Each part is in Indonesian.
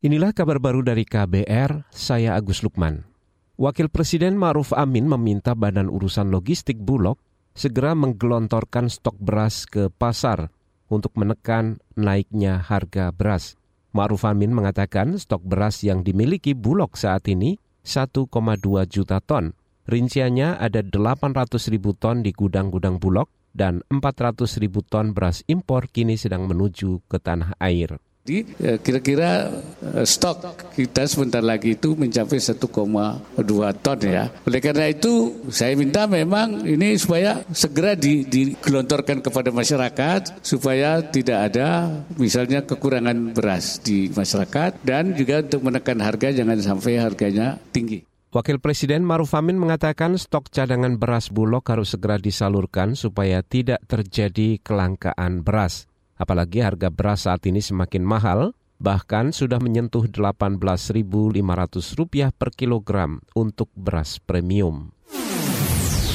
Inilah kabar baru dari KBR, saya Agus Lukman. Wakil Presiden Ma'ruf Amin meminta Badan Urusan Logistik Bulog segera menggelontorkan stok beras ke pasar untuk menekan naiknya harga beras. Ma'ruf Amin mengatakan stok beras yang dimiliki Bulog saat ini 1,2 juta ton. Rinciannya ada 800 ribu ton di gudang-gudang Bulog dan 400 ribu ton beras impor kini sedang menuju ke tanah air. Jadi ya, kira-kira eh, stok kita sebentar lagi itu mencapai 1,2 ton ya. Oleh karena itu saya minta memang ini supaya segera digelontorkan kepada masyarakat supaya tidak ada misalnya kekurangan beras di masyarakat dan juga untuk menekan harga jangan sampai harganya tinggi. Wakil Presiden Maruf Amin mengatakan stok cadangan beras Bulog harus segera disalurkan supaya tidak terjadi kelangkaan beras. Apalagi harga beras saat ini semakin mahal, bahkan sudah menyentuh Rp18.500 per kilogram untuk beras premium.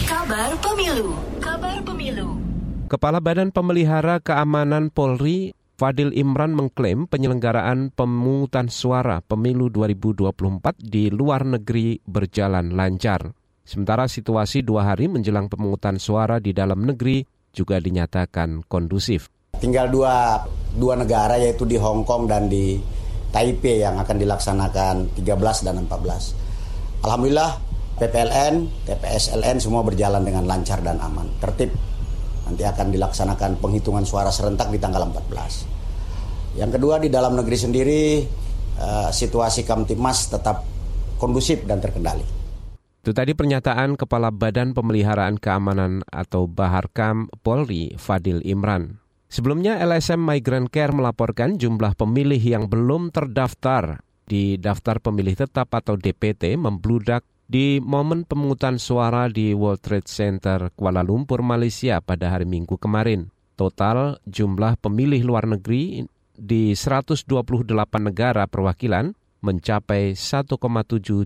Kabar Pemilu Kabar Pemilu Kepala Badan Pemelihara Keamanan Polri Fadil Imran mengklaim penyelenggaraan pemungutan suara pemilu 2024 di luar negeri berjalan lancar. Sementara situasi dua hari menjelang pemungutan suara di dalam negeri juga dinyatakan kondusif. Tinggal dua, dua negara yaitu di Hong Kong dan di Taipei yang akan dilaksanakan 13 dan 14. Alhamdulillah PPLN, TPSLN semua berjalan dengan lancar dan aman, tertib. Nanti akan dilaksanakan penghitungan suara serentak di tanggal 14. Yang kedua di dalam negeri sendiri uh, situasi Kamtipmas tetap kondusif dan terkendali. Itu tadi pernyataan Kepala Badan Pemeliharaan Keamanan atau Baharkam Polri Fadil Imran. Sebelumnya LSM Migrant Care melaporkan jumlah pemilih yang belum terdaftar di daftar pemilih tetap atau DPT membludak di momen pemungutan suara di World Trade Center Kuala Lumpur, Malaysia pada hari Minggu kemarin. Total jumlah pemilih luar negeri di 128 negara perwakilan mencapai 1,7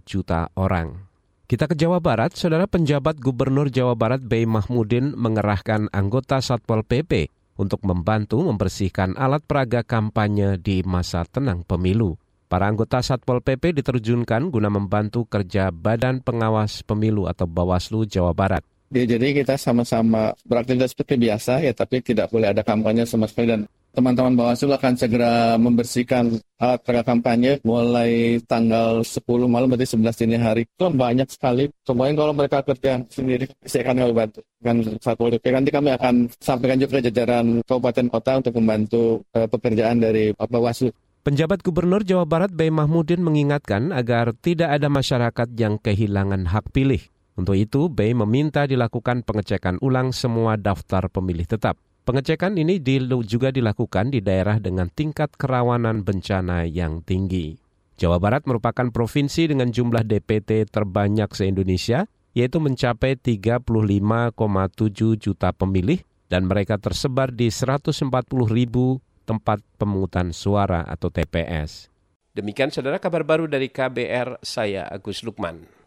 juta orang. Kita ke Jawa Barat, saudara penjabat Gubernur Jawa Barat Bey Mahmudin mengerahkan anggota Satpol PP untuk membantu membersihkan alat peraga kampanye di masa tenang pemilu. Para anggota Satpol PP diterjunkan guna membantu kerja Badan Pengawas Pemilu atau Bawaslu Jawa Barat. Ya, jadi kita sama-sama beraktivitas seperti biasa ya, tapi tidak boleh ada kampanye sama sekali dan teman-teman Bawaslu akan segera membersihkan alat peraga kampanye mulai tanggal 10 malam berarti 11 dini hari. Itu banyak sekali. Kemudian kalau mereka kerja sendiri, saya akan bantu. Kan satu PP nanti kami akan sampaikan juga ke jajaran kabupaten kota untuk membantu uh, pekerjaan dari Bawaslu. Penjabat Gubernur Jawa Barat Bay Mahmudin mengingatkan agar tidak ada masyarakat yang kehilangan hak pilih. Untuk itu, Bay meminta dilakukan pengecekan ulang semua daftar pemilih tetap. Pengecekan ini juga dilakukan di daerah dengan tingkat kerawanan bencana yang tinggi. Jawa Barat merupakan provinsi dengan jumlah DPT terbanyak se-Indonesia, yaitu mencapai 35,7 juta pemilih dan mereka tersebar di 140 ribu tempat pemungutan suara atau TPS. Demikian saudara kabar baru dari KBR, saya Agus Lukman.